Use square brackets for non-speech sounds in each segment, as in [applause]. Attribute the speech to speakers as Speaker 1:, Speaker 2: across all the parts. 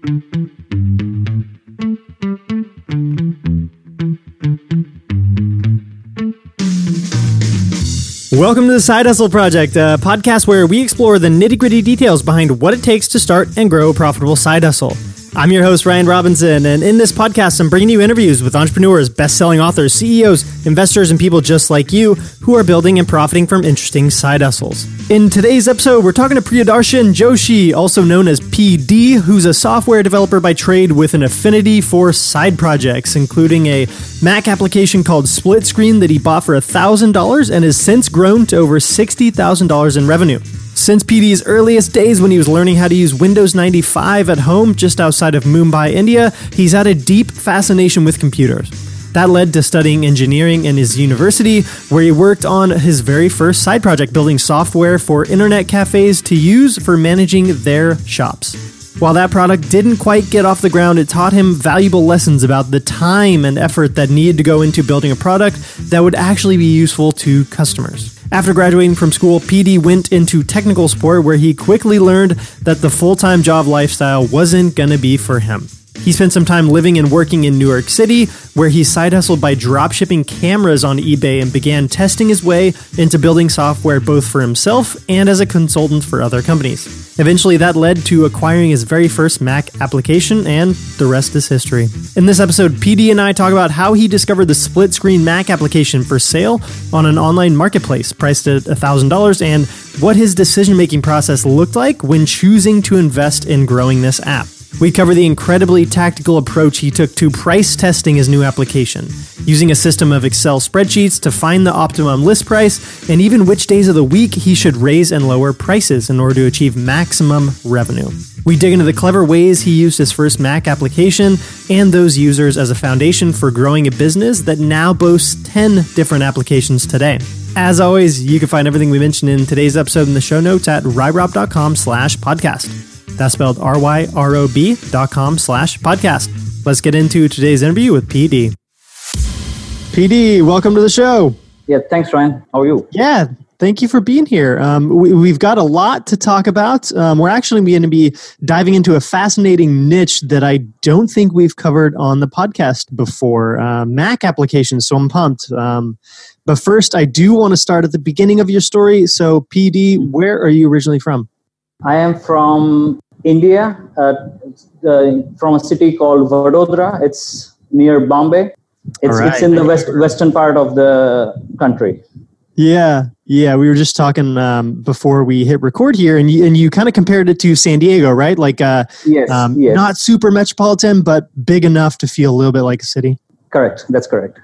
Speaker 1: Welcome to the Side Hustle Project, a podcast where we explore the nitty gritty details behind what it takes to start and grow a profitable side hustle. I'm your host, Ryan Robinson, and in this podcast, I'm bringing you interviews with entrepreneurs, best selling authors, CEOs, investors, and people just like you who are building and profiting from interesting side hustles. In today's episode, we're talking to Priyadarshan Joshi, also known as PD, who's a software developer by trade with an affinity for side projects, including a Mac application called Split Screen that he bought for $1,000 and has since grown to over $60,000 in revenue. Since PD's earliest days when he was learning how to use Windows 95 at home just outside of Mumbai, India, he's had a deep fascination with computers. That led to studying engineering in his university, where he worked on his very first side project building software for internet cafes to use for managing their shops. While that product didn't quite get off the ground, it taught him valuable lessons about the time and effort that needed to go into building a product that would actually be useful to customers. After graduating from school, PD went into technical support where he quickly learned that the full time job lifestyle wasn't going to be for him. He spent some time living and working in New York City, where he side hustled by dropshipping cameras on eBay and began testing his way into building software both for himself and as a consultant for other companies. Eventually, that led to acquiring his very first Mac application, and the rest is history. In this episode, PD and I talk about how he discovered the split screen Mac application for sale on an online marketplace priced at $1,000 and what his decision making process looked like when choosing to invest in growing this app. We cover the incredibly tactical approach he took to price testing his new application, using a system of Excel spreadsheets to find the optimum list price, and even which days of the week he should raise and lower prices in order to achieve maximum revenue. We dig into the clever ways he used his first Mac application and those users as a foundation for growing a business that now boasts 10 different applications today. As always, you can find everything we mentioned in today's episode in the show notes at ryrob.com slash podcast. That's spelled R-Y-R-O-B dot com slash podcast. Let's get into today's interview with PD. PD, welcome to the show.
Speaker 2: Yeah, thanks, Ryan. How are you?
Speaker 1: Yeah, thank you for being here. Um, we, have got a lot to talk about. Um, we're actually going to be diving into a fascinating niche that I don't think we've covered on the podcast before uh, Mac applications. So I'm pumped. Um, but first, I do want to start at the beginning of your story. So, PD, where are you originally from?
Speaker 2: I am from India, uh, uh, from a city called Vadodara. It's near Bombay. It's, right. it's in the west, western part of the country.
Speaker 1: Yeah, yeah. We were just talking um, before we hit record here, and you, and you kind of compared it to San Diego, right? Like, uh,
Speaker 2: yes, um, yes,
Speaker 1: not super metropolitan, but big enough to feel a little bit like a city.
Speaker 2: Correct. That's correct.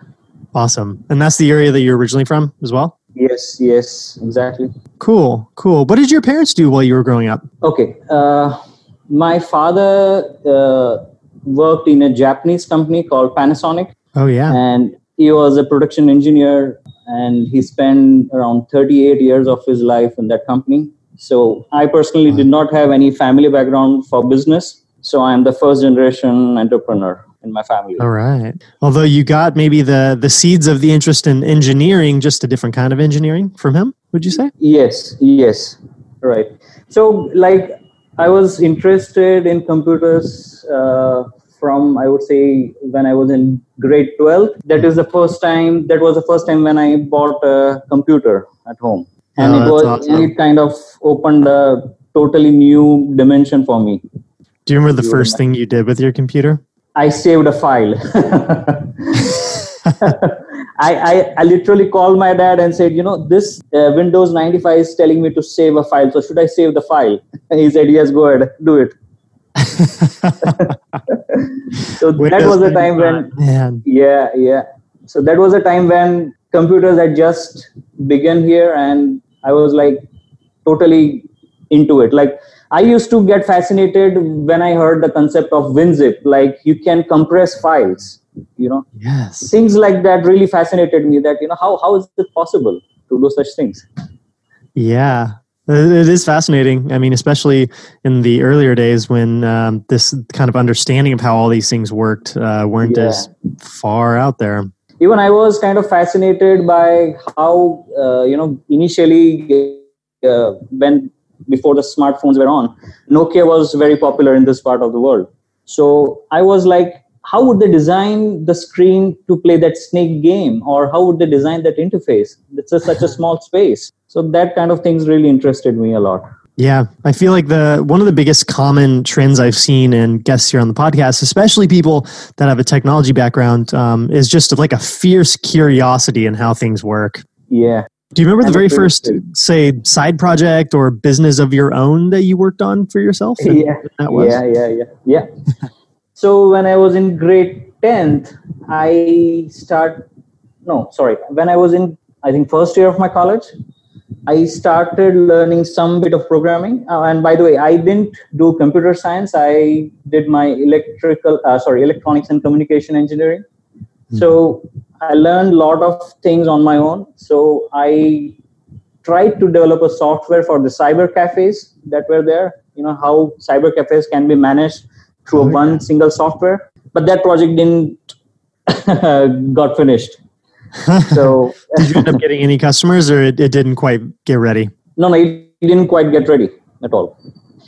Speaker 1: Awesome. And that's the area that you're originally from as well?
Speaker 2: Yes, yes, exactly.
Speaker 1: Cool, cool. What did your parents do while you were growing up?
Speaker 2: Okay. Uh, my father uh, worked in a Japanese company called Panasonic.
Speaker 1: Oh, yeah.
Speaker 2: And he was a production engineer and he spent around 38 years of his life in that company. So I personally wow. did not have any family background for business. So I am the first generation entrepreneur in my family.
Speaker 1: All right. Although you got maybe the the seeds of the interest in engineering, just a different kind of engineering from him, would you say?
Speaker 2: Yes. Yes. Right. So like I was interested in computers uh, from I would say when I was in grade 12. That is the first time. That was the first time when I bought a computer at home, and oh, it was awesome. it kind of opened a totally new dimension for me.
Speaker 1: Do you remember the first thing you did with your computer?
Speaker 2: I saved a file. I, I, I, literally called my dad and said, you know, this uh, Windows 95 is telling me to save a file. So should I save the file? [laughs] he said, yes, go ahead, do it. [laughs] so Windows that was a time when, man. yeah, yeah. So that was a time when computers had just begun here, and I was like totally into it. Like I used to get fascinated when I heard the concept of WinZip, like you can compress files, you know.
Speaker 1: Yes.
Speaker 2: Things like that really fascinated me that, you know, how, how is it possible to do such things?
Speaker 1: Yeah. It is fascinating. I mean, especially in the earlier days when um, this kind of understanding of how all these things worked uh, weren't yeah. as far out there.
Speaker 2: Even I was kind of fascinated by how, uh, you know, initially uh, when before the smartphones were on, Nokia was very popular in this part of the world. So I was like, how would they design the screen to play that snake game or how would they design that interface it's a, such a [laughs] small space so that kind of things really interested me a lot
Speaker 1: yeah, I feel like the one of the biggest common trends I've seen in guests here on the podcast, especially people that have a technology background, um, is just like a fierce curiosity in how things work.
Speaker 2: Yeah.
Speaker 1: Do you remember the very first, say, side project or business of your own that you worked on for yourself?
Speaker 2: Yeah. Yeah, yeah, yeah, yeah. [laughs] so when I was in grade tenth, I start. No, sorry. When I was in, I think first year of my college, I started learning some bit of programming. Uh, and by the way, I didn't do computer science. I did my electrical, uh, sorry, electronics and communication engineering. Mm-hmm. So I learned a lot of things on my own. So I tried to develop a software for the cyber cafes that were there. You know how cyber cafes can be managed through oh, one yeah. single software. But that project didn't [laughs] got finished
Speaker 1: so [laughs] did you end up getting any customers or it, it didn't quite get ready
Speaker 2: no no it didn't quite get ready at all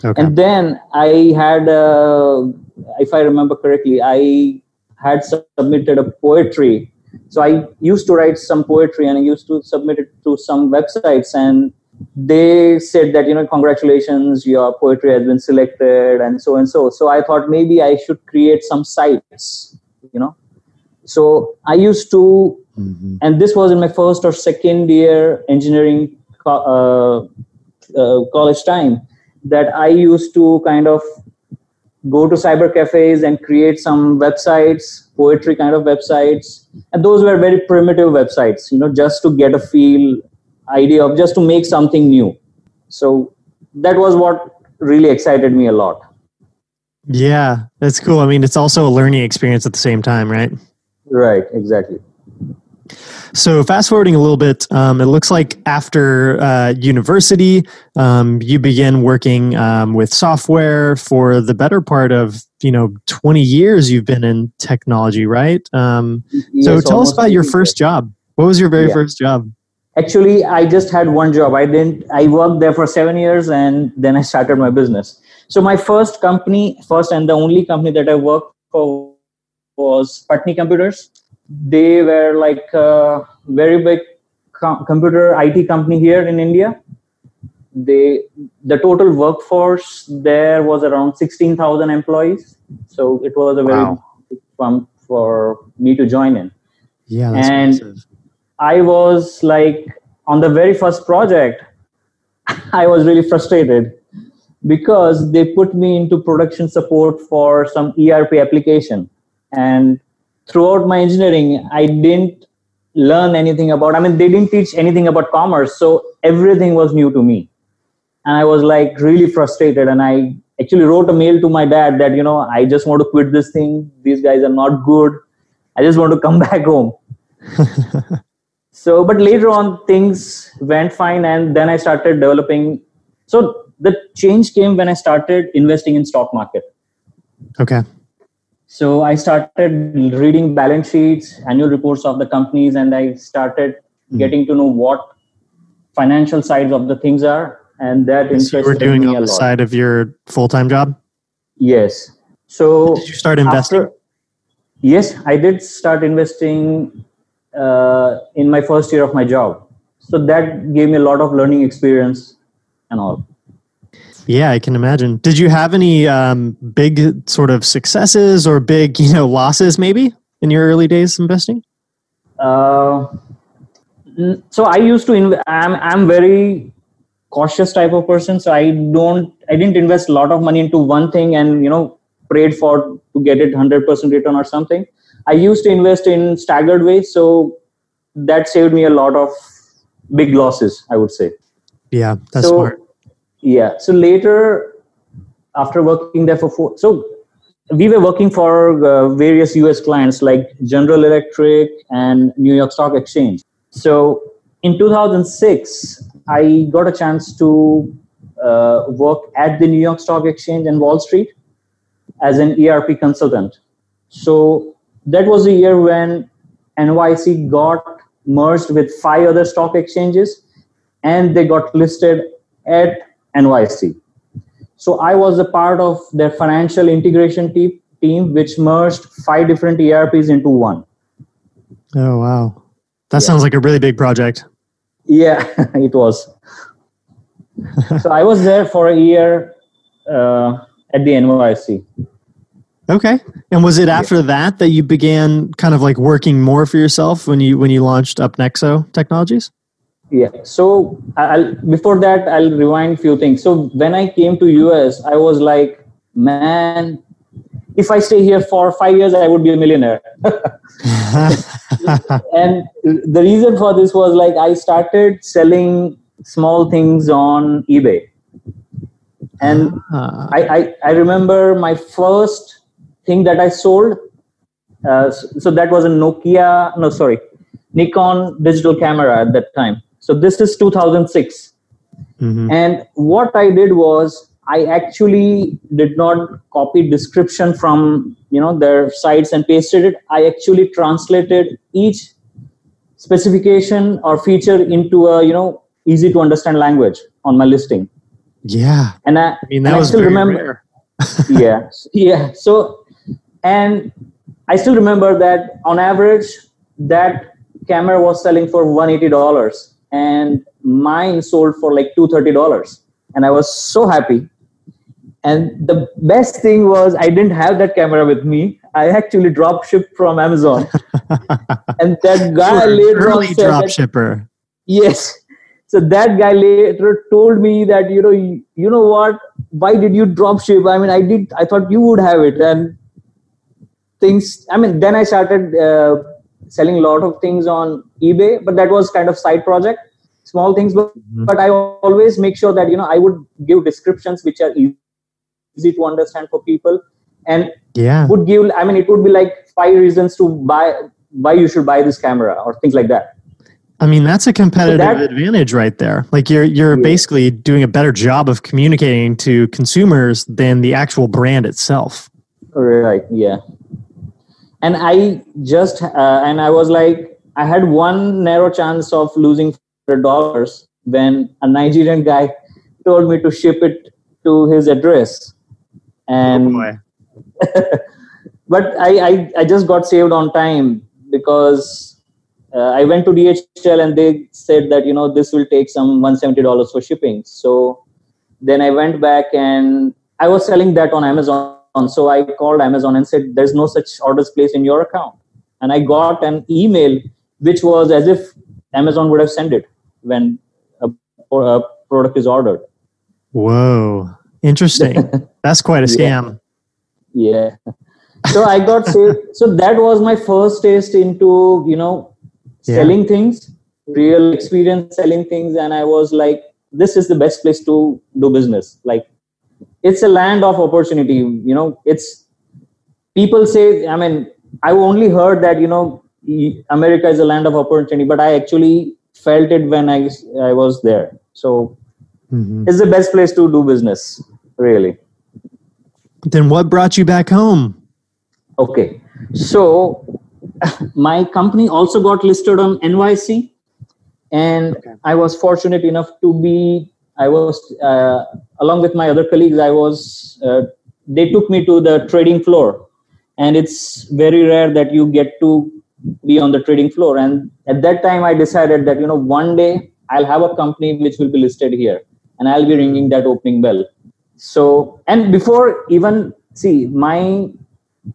Speaker 2: okay. and then i had uh, if i remember correctly i had submitted a poetry so i used to write some poetry and i used to submit it to some websites and they said that you know congratulations your poetry has been selected and so and so so i thought maybe i should create some sites you know so i used to Mm-hmm. And this was in my first or second year engineering uh, uh, college time that I used to kind of go to cyber cafes and create some websites, poetry kind of websites. And those were very primitive websites, you know, just to get a feel, idea of just to make something new. So that was what really excited me a lot.
Speaker 1: Yeah, that's cool. I mean, it's also a learning experience at the same time, right?
Speaker 2: Right, exactly.
Speaker 1: So, fast forwarding a little bit, um, it looks like after uh, university, um, you begin working um, with software for the better part of you know 20 years. You've been in technology, right? Um, yes, so, tell us about your first job. What was your very yeah. first job?
Speaker 2: Actually, I just had one job. I didn't. I worked there for seven years, and then I started my business. So, my first company, first and the only company that I worked for was Patni Computers they were like a very big com- computer IT company here in India. They the total workforce there was around sixteen thousand employees, so it was a very wow. big pump for me to join in.
Speaker 1: Yeah,
Speaker 2: and
Speaker 1: massive.
Speaker 2: I was like on the very first project, [laughs] I was really frustrated because they put me into production support for some ERP application and throughout my engineering i didn't learn anything about i mean they didn't teach anything about commerce so everything was new to me. And i was like really frustrated and i actually wrote a mail to my dad that you know i just want to quit this thing. These guys are not good. I just want to come [laughs] back home. [laughs] So but later on things went fine and then i started developing. So the change came when i started investing in stock market.
Speaker 1: Okay
Speaker 2: so I started reading balance sheets, annual reports of the companies, and I started mm. getting to know what financial sides of the things are, and that interested
Speaker 1: you were doing on
Speaker 2: the
Speaker 1: lot. side of your full time job.
Speaker 2: Yes. So
Speaker 1: did you start investing? After,
Speaker 2: yes, I did start investing uh, in my first year of my job. So that gave me a lot of learning experience and all.
Speaker 1: Yeah, I can imagine. Did you have any um, big sort of successes or big, you know, losses maybe in your early days investing?
Speaker 2: Uh, so I used to. Inv- I'm I'm very cautious type of person. So I don't. I didn't invest a lot of money into one thing and you know prayed for to get it hundred percent return or something. I used to invest in staggered ways. So that saved me a lot of big losses. I would say.
Speaker 1: Yeah, that's so, smart
Speaker 2: yeah. So later after working there for four so we were working for uh, various us clients like general electric and new york stock exchange. So in 2006 i got a chance to uh, work at the new york stock exchange and wall street as an erp consultant. So that was the year when NYSE got merged with five other stock exchanges and they got listed at NYSE. So I was a part of their financial integration team team which merged five different ERPs into one.
Speaker 1: Oh wow, that yeah. sounds like a really big project.
Speaker 2: Yeah, [laughs] it was. [laughs] so I was there for a year uh, at the NYSE.
Speaker 1: Okay. And was it after yeah. that that you began kind of like working more for yourself when you when you launched UpNexo Technologies?
Speaker 2: Yeah. So I'll, before that, I'll rewind few things. So when I came to US, I was like, man, if I stay here for five years, I would be a millionaire. [laughs] [laughs] and the reason for this was like I started selling small things on eBay. And uh. I, I, I, remember my first thing that I sold. Uh, so that was a Nokia, no, sorry, Nikon digital camera at that time. So this is 2006. Mm-hmm. And what I did was I actually did not copy description from you know their sites and pasted it. I actually translated each specification or feature into a you know easy to understand language on my listing.
Speaker 1: Yeah,
Speaker 2: and I, I
Speaker 1: mean that was I still remember. [laughs] [laughs]
Speaker 2: yeah, yeah. So and I still remember that on average that camera was selling for one eighty dollars and mine sold for like two thirty dollars and I was so happy and the best thing was I didn't have that camera with me. I actually drop shipped from Amazon. [laughs] and that guy later
Speaker 1: early drop that, shipper.
Speaker 2: Yes. So that guy later told me that, you know, you, you know what? Why did you drop ship? I mean, I did, I thought you would have it. And things, I mean, then I started uh, selling a lot of things on eBay, but that was kind of side project, small things. But, mm-hmm. but I always make sure that, you know, I would give descriptions which are easy to understand for people and
Speaker 1: yeah
Speaker 2: would give i mean it would be like five reasons to buy why you should buy this camera or things like that
Speaker 1: I mean that's a competitive so that, advantage right there. Like you're you're yeah. basically doing a better job of communicating to consumers than the actual brand itself.
Speaker 2: Right. Yeah. And I just uh, and I was like I had one narrow chance of losing dollars when a Nigerian guy told me to ship it to his address and oh [laughs] but I, I, I just got saved on time because uh, I went to DHL and they said that you know this will take some 170 dollars for shipping. So then I went back and I was selling that on Amazon. So I called Amazon and said there's no such orders placed in your account, and I got an email which was as if Amazon would have sent it when a, a product is ordered.
Speaker 1: Whoa. Interesting. [laughs] That's quite a scam.
Speaker 2: Yeah. yeah. So I got saved. So that was my first taste into, you know, selling yeah. things, real experience selling things. And I was like, this is the best place to do business. Like, it's a land of opportunity. You know, it's people say, I mean, I only heard that, you know, America is a land of opportunity, but I actually felt it when I, I was there. So mm-hmm. it's the best place to do business really
Speaker 1: then what brought you back home
Speaker 2: okay so [laughs] my company also got listed on NYSE and okay. i was fortunate enough to be i was uh, along with my other colleagues i was uh, they took me to the trading floor. And it's very rare that you get to be on the trading floor. And at that time i decided that you know one day i'll have a company which will be listed here. And I'll be ringing that opening bell. So, and before even see my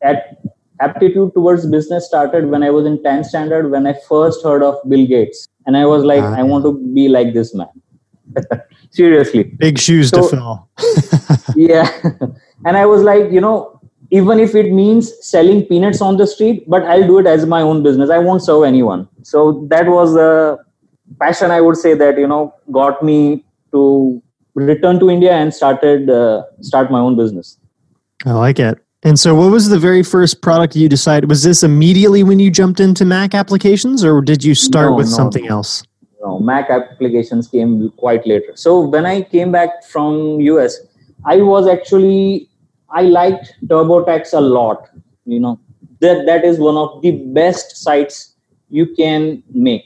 Speaker 2: at aptitude towards business started when I was in 10th standard when I first heard of Bill Gates, and I was like, uh, I want to be like this man. [laughs] Seriously,
Speaker 1: big shoes so, to fill. [laughs]
Speaker 2: yeah, and I was like, you know, even if it means selling peanuts on the street, but I'll do it as my own business. I won't serve anyone. So that was a passion I would say that you know got me to return to India and started uh, start my own business.
Speaker 1: I like it. And so, what was the very first product you decided? Was this immediately when you jumped into Mac applications, or did you start no, with no, something
Speaker 2: no.
Speaker 1: else?
Speaker 2: No, Mac applications came quite later. So when I came back from US, I was actually I liked TurboTax a lot. You know that that is one of the best sites you can make.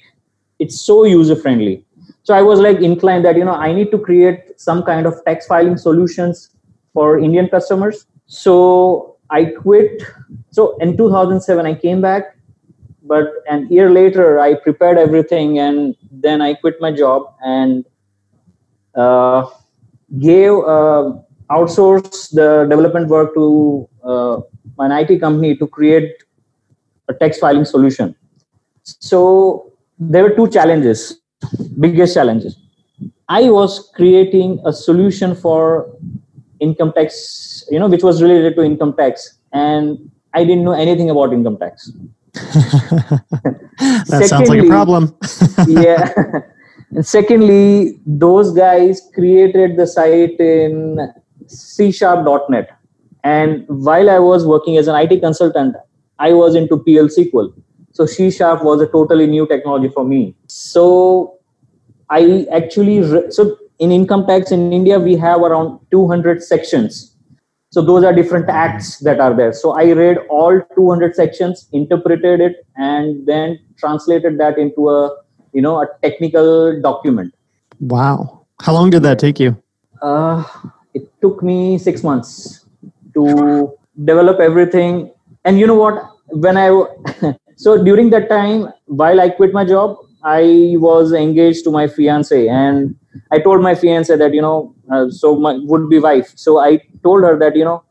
Speaker 2: It's so user friendly so i was like inclined that you know i need to create some kind of tax filing solutions for indian customers so I quit. So in 2007, I came back, but an year later, I prepared everything and then I quit my job and uh, gave uh, outsourced the development work to uh, an IT company to create a text filing solution. So there were two challenges, biggest challenges. I was creating a solution for income tax, you know, which was related to income tax, and I didn't know anything about income tax. [laughs]
Speaker 1: that Secondly, sounds like a problem. [laughs]
Speaker 2: yeah. And secondly, those guys created the site in C sharp.net. And while I was working as an IT consultant, I was into PL SQL. So C sharp was a totally new technology for me. So I actually, re- so in income tax in India, we have around 200 sections. So those are different acts that are there. So I read all 200 sections, interpreted it, and then translated that into a, you know, a technical document.
Speaker 1: Wow. How long did that take you?
Speaker 2: Uh, it took me six months to develop everything. And you know what? When I [laughs] so during that time, while I quit my job, I was engaged to my fiance, and I told my fiance that you know, uh, so my would be wife. So I told her that you know,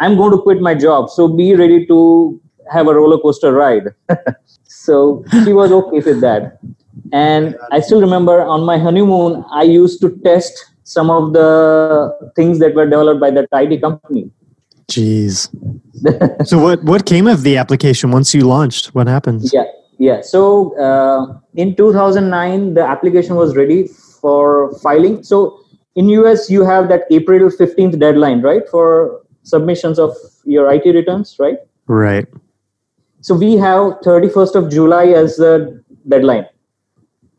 Speaker 2: I'm going to quit my job. So be ready to have a roller coaster ride. [laughs] so she was okay with that. And I still remember on my honeymoon, I used to test some of the things that were developed by that IT company.
Speaker 1: Jeez. [laughs] so what what came of the application once you launched? What happened?
Speaker 2: Yeah, yeah. So uh, in 2009, the application was ready for filing. So in US, you have that April 15th deadline, right, for submissions of your IT returns, right?
Speaker 1: Right.
Speaker 2: So we have 31st of July as the deadline,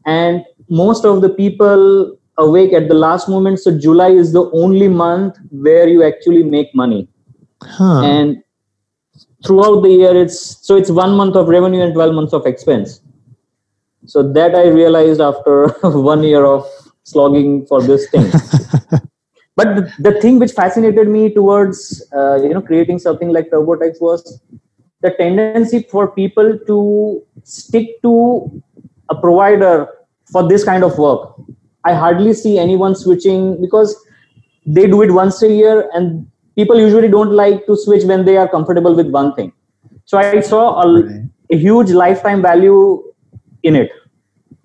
Speaker 2: and most of the people awake at the last moment. So July is the only month where you actually make money. Huh. And throughout the year, it's so it's one month of revenue and 12 months of expense. So that I realized after [laughs] one year of slogging for this thing. [laughs] but the, the, thing which fascinated me towards uh, you know creating something like TurboTax was the tendency for people to stick to a provider for this kind of work I hardly see anyone switching because they do it once a year and people usually don't like to switch when they are comfortable with one thing. So I saw a, right. a huge lifetime value in it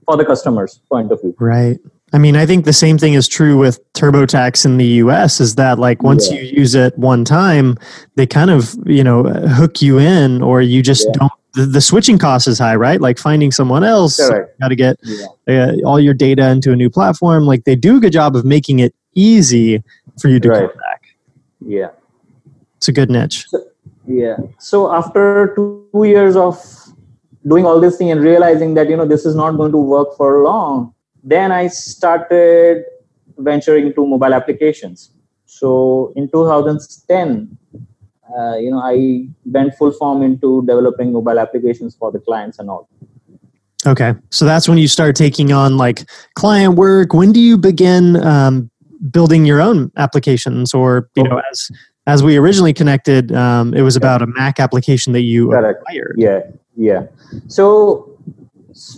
Speaker 2: for the customer's point of view.
Speaker 1: Right. I mean, I think the same thing is true with TurboTax in the US is that like once yeah. you use it one time, they kind of, you know, hook you in or you just yeah. don't the, the, switching cost is high, right? Like finding someone else, right. got to get yeah. uh, all your data into a new platform. Like they do a good job of making it easy for you to right.
Speaker 2: Yeah,
Speaker 1: it's a good niche.
Speaker 2: So, yeah. So after two, two years of doing all this thing and realizing that you know this is not going to work for long, then I started venturing into mobile applications. So in 2010, uh, you know i went full form into developing mobile applications for the clients and all
Speaker 1: okay so that's when you start taking on like client work when do you begin um, building your own applications or you know as as we originally connected um, it was about a mac application that you Correct. acquired.
Speaker 2: Yeah yeah. So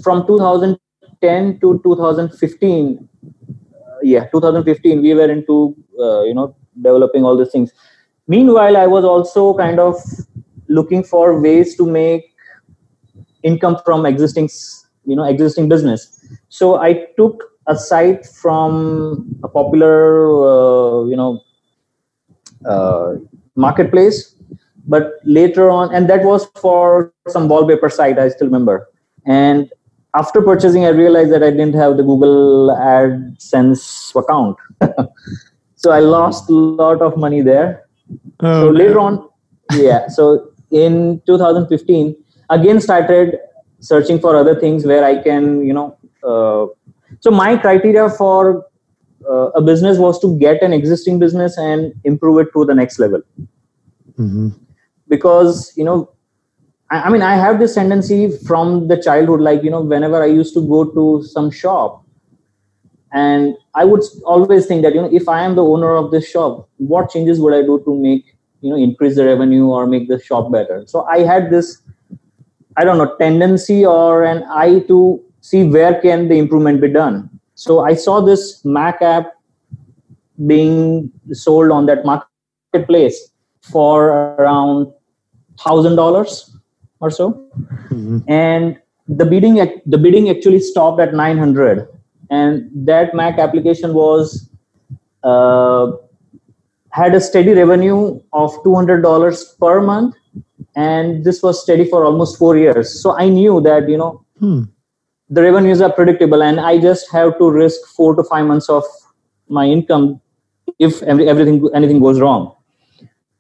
Speaker 2: from 2010 to 2015 uh, yeah 2015 we were into uh, you know developing all these things. Meanwhile i was also kind of looking for ways to make income from existing you know existing business. So i took a site from a popular uh, you know uh, marketplace but later on and that was for some wallpaper site i still remember and after purchasing i realized that i didn't have the google adsense account [laughs] so i lost a lot of money there Oh, so later on, yeah. So in 2015, again started searching for other things where I can, you know. Uh, so my criteria for uh, a business was to get an existing business and improve it to the next level. Mm-hmm. Because you know, I, I mean, I have this tendency from the childhood, like you know, whenever I used to go to some shop and i would always think that you know if i am the owner of this shop what changes would i do to make you know increase the revenue or make the shop better so i had this i don't know tendency or an eye to see where can the improvement be done. So i saw this mac app being sold on that marketplace for around thousand dollars or so. Mm-hmm. and the bidding the bidding actually stopped at 900 and that mac application was uh, had a steady revenue of $200 per month. And this was steady for almost four years. So i knew that you know hmm. The revenues are predictable and i just have to risk four to five months of my income if everything anything goes wrong.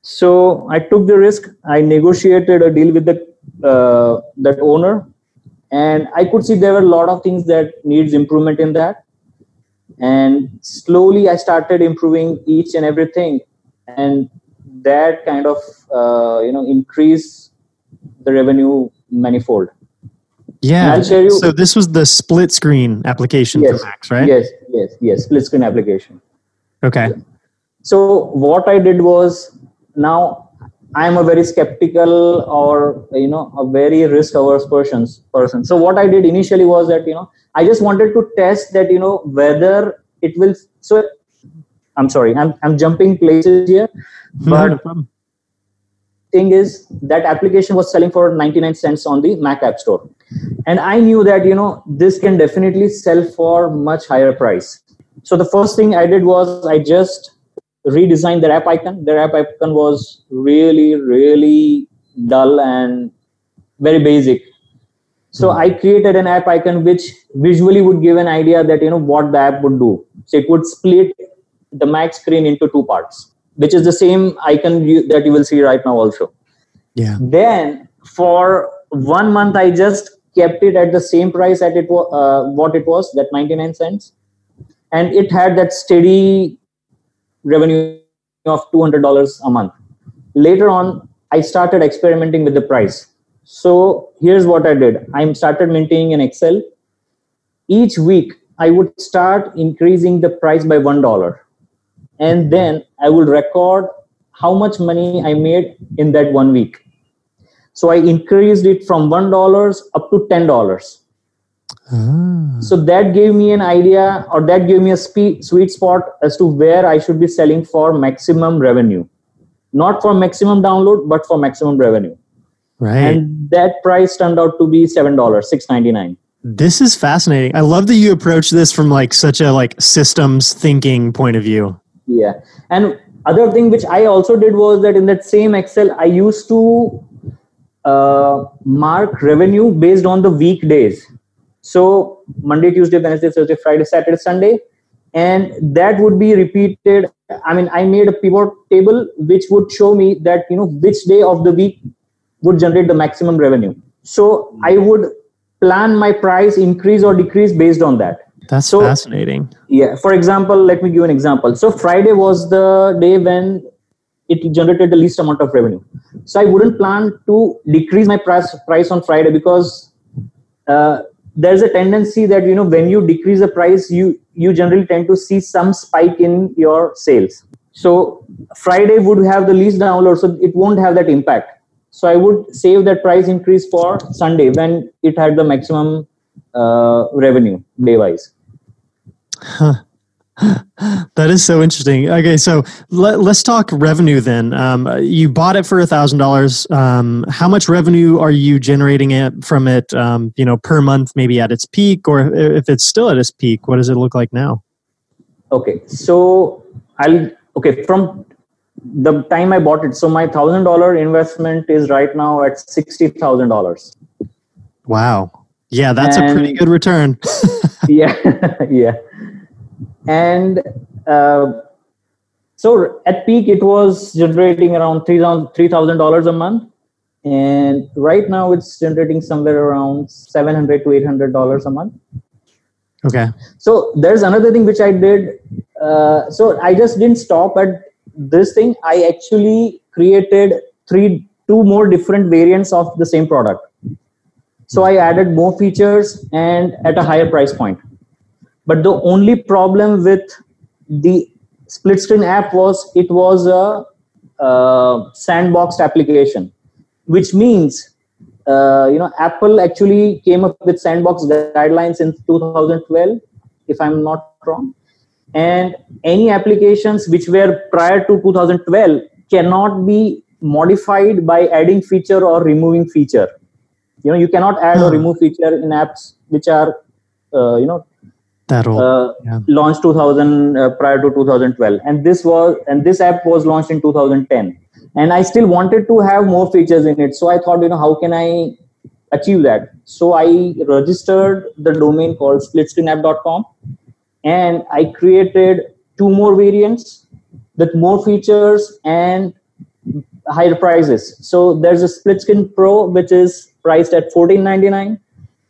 Speaker 2: So i took the risk i negotiated a deal with the uh, that owner and i could see there were a lot of things that needs improvement in that. And slowly i started improving each and everything and that kind of uh, you know increase the revenue manifold
Speaker 1: yeah so this was the split screen application
Speaker 2: yes,
Speaker 1: for macs right
Speaker 2: yes yes yes split screen application
Speaker 1: okay
Speaker 2: so what i did was now I am a very skeptical or you know a very risk averse person. Person. So what I did initially was that you know I just wanted to test that you know whether it will. So I'm sorry, I'm I'm jumping places here, but no thing is that application was selling for 99 cents on the Mac App Store, and I knew that you know this can definitely sell for much higher price. So the first thing I did was I just redesigned their app icon. Their app icon was really, really dull and very basic. So mm-hmm. I created an app icon which visually would give an idea that you know what the app would do. So it would split the Mac screen into two parts, which is the same icon you, that you will see right now also.
Speaker 1: Yeah.
Speaker 2: Then for one month, I just kept it at the same price at it uh, what it was, that 99 cents, and it had that steady revenue of $200 a month. Later on, I started experimenting with the price. So here's what I did. I started maintaining an Excel. Each week, I would start increasing the price by $1. And then I will record how much money I made in that one week. So I increased it from $1 up to $10. Ah. So that gave me an idea, or that gave me a spe- sweet spot as to where I should be selling for maximum revenue, not for maximum download, but for maximum revenue.
Speaker 1: Right.
Speaker 2: And that price turned out to be seven dollars, six ninety nine.
Speaker 1: This is fascinating. I love that you approach this from like such a like systems thinking point of view.
Speaker 2: Yeah, and other thing which I also did was that in that same Excel, I used to uh, mark revenue based on the weekdays so Monday, Tuesday, Wednesday, Thursday, Friday, Saturday, Sunday, and that would be repeated. I mean, I made a pivot table which would show me that you know which day of the week would generate the maximum revenue. So I would plan my price increase or decrease based on that.
Speaker 1: That's so, fascinating.
Speaker 2: Yeah. For example, let me give an example. So Friday was the day when it generated the least amount of revenue. So I wouldn't plan to decrease my price price on Friday because uh, there's a tendency that you know when you decrease the price you you generally tend to see some spike in your sales so friday would have the least download so it won't have that impact so i would save that price increase for sunday when it had the maximum uh, revenue day wise
Speaker 1: huh [laughs] that is so interesting. Okay, so let, us talk revenue then. Um, you bought it for a thousand dollars. Um, how much revenue are you generating it from it? Um, you know, per month, maybe at its peak, or if it's still at its peak, what does it look like now?
Speaker 2: Okay, so I'll okay from the time I bought it. So my thousand dollar investment is right now at sixty thousand dollars.
Speaker 1: Wow. Yeah, that's and, a pretty good return. [laughs] [laughs]
Speaker 2: yeah, yeah and uh, so at peak it was generating around $3000 a month. And right now it's generating somewhere around 700 to 800 dollars a month.
Speaker 1: Okay.
Speaker 2: So there's another thing which i did uh, so i just didn't stop at this thing. I actually created three two more different variants of the same product. So i added more features and at a higher price point but the only problem with the split screen app was it was a uh, sandboxed application, which means uh, you know Apple actually came up with sandbox guidelines in 2012, if I'm not wrong, and any applications which were prior to 2012 cannot be modified by adding feature or removing feature. You know you cannot add or remove feature in apps which are uh, you know
Speaker 1: that old.
Speaker 2: Uh,
Speaker 1: yeah.
Speaker 2: launched 2000 uh, prior to 2012 and this was and this app was launched in 2010 and i still wanted to have more features in it. So i thought you know how can i achieve that? So i registered the domain called splitscreenapp.com and i created two more variants with more features and higher prices. So there's a split screen pro which is priced at 14.99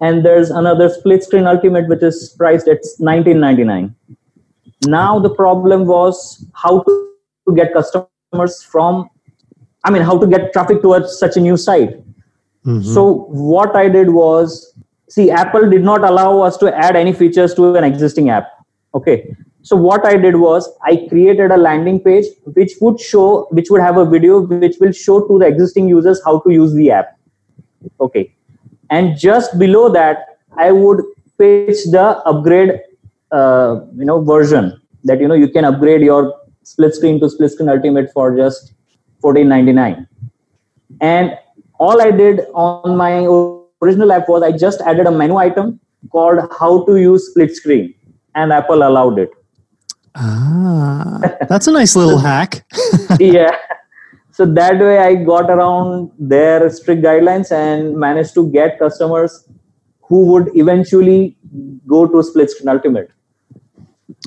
Speaker 2: and there's another split screen ultimate which is priced at 1999 now the problem was how to, get customers from i mean how to get traffic towards such a new site.
Speaker 1: Mhm.
Speaker 2: so what i did was see apple did not allow us to add any features to an existing app. Okay. So what i did was i created a landing page which would show which would have a video which will show to the existing users how to use the app. Okay and just below that i would pitch the upgrade uh, you know version that you know you can upgrade your split screen to split screen ultimate for just 14.99 and all i did on my original app was i just added a menu item called how to use split screen and apple allowed it.
Speaker 1: Ah, that's a nice little hack. [laughs]
Speaker 2: yeah so that way i got around their strict guidelines and managed to get customers who would eventually go to split screen ultimate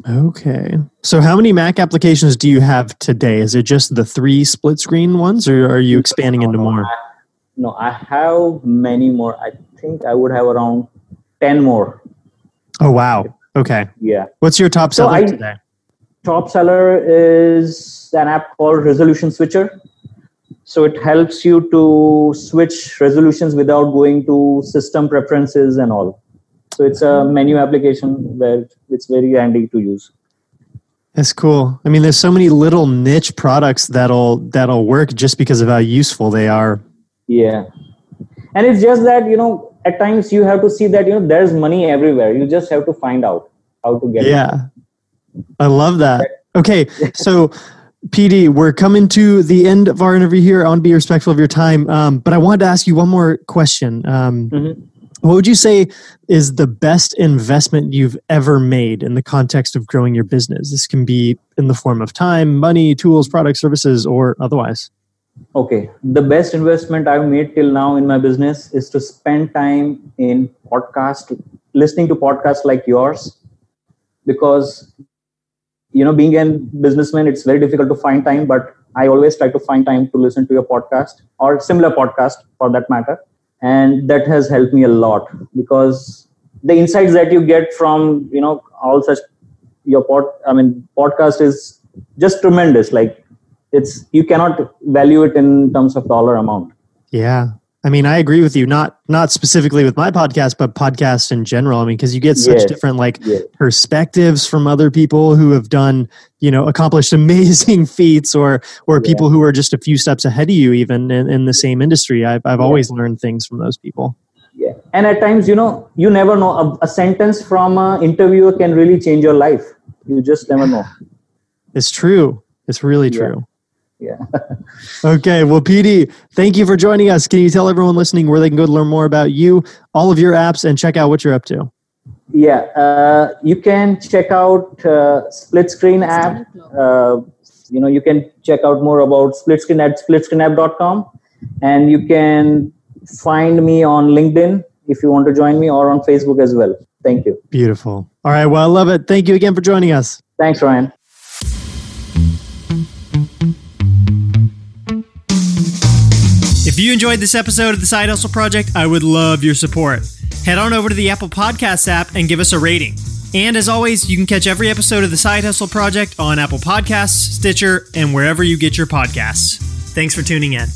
Speaker 1: Okay. So, how many Mac applications do you have today? Is it just the three split screen ones, or are you expanding into
Speaker 2: No, no,
Speaker 1: more?
Speaker 2: I- no i have many more i think i would have around 10 more
Speaker 1: Oh, wow. Okay.
Speaker 2: yeah
Speaker 1: What's your top
Speaker 2: So
Speaker 1: seller
Speaker 2: I-
Speaker 1: today?
Speaker 2: top seller is an app called resolution switcher so it helps you to switch resolutions without going to system preferences and all so it's a menu application where it's very handy to use
Speaker 1: That's cool. I mean, there's so many little niche products that'll that'll work just because of how useful they are.
Speaker 2: yeah and it's just that you know at times you have to see that you know there's money everywhere you just have to find out how to get it
Speaker 1: Yeah. I love that. Okay. [laughs] So, PD, we're coming to the end of our interview here. I want to be respectful of your time. Um, but I wanted to ask you one more question. Um,
Speaker 2: Mhm.
Speaker 1: What would you say is the best investment you've ever made in the context of growing your business? This can be in the form of time, money, tools, products, services, or otherwise.
Speaker 2: Okay, the best investment I've made till now in my business is to spend time in podcast, listening to podcasts like yours, because you know, being a businessman, it's very difficult to find time. But I always try to find time to listen to your podcast or similar podcast for that matter, and that has helped me a lot because the insights that you get from you know all such your pod, I mean, podcast is just tremendous. Like it's you cannot value it in terms of dollar amount
Speaker 1: Yeah. I mean, I agree with you. Not not specifically with my podcast, but podcasts in general. I mean, because you get such
Speaker 2: Yes.
Speaker 1: different like
Speaker 2: yeah
Speaker 1: perspectives from other people who have done, you know, accomplished [laughs] amazing feats, or or
Speaker 2: Yeah.
Speaker 1: people who are just a few steps ahead of you, even in, in the same industry. I've I've
Speaker 2: Yeah.
Speaker 1: always learned things from those people.
Speaker 2: yeah and at times you know you never know a, a sentence from an interviewer can really change your life you just never know
Speaker 1: It's true. It's really
Speaker 2: Yeah. Yeah [laughs]
Speaker 1: Okay, well, PD, thank you for joining us. Can you tell everyone listening where they can go to learn more about you, all of your apps, and check out what you're up to?
Speaker 2: yeah uh, you can check out uh, split screen app uh, you know you can check out more about split screen at splitscreenapp.com and you can find me on linkedin if you want to join me or on facebook as well thank you
Speaker 1: Beautiful. All right, well, I love it. Thank you again for joining us.
Speaker 2: thanks ryan
Speaker 1: If you enjoyed this episode of the Side Hustle Project, I would love your support. Head on over to the Apple Podcasts app and give us a rating. And as always, you can catch every episode of the Side Hustle Project on Apple Podcasts, Stitcher, and wherever you get your podcasts. Thanks for tuning in.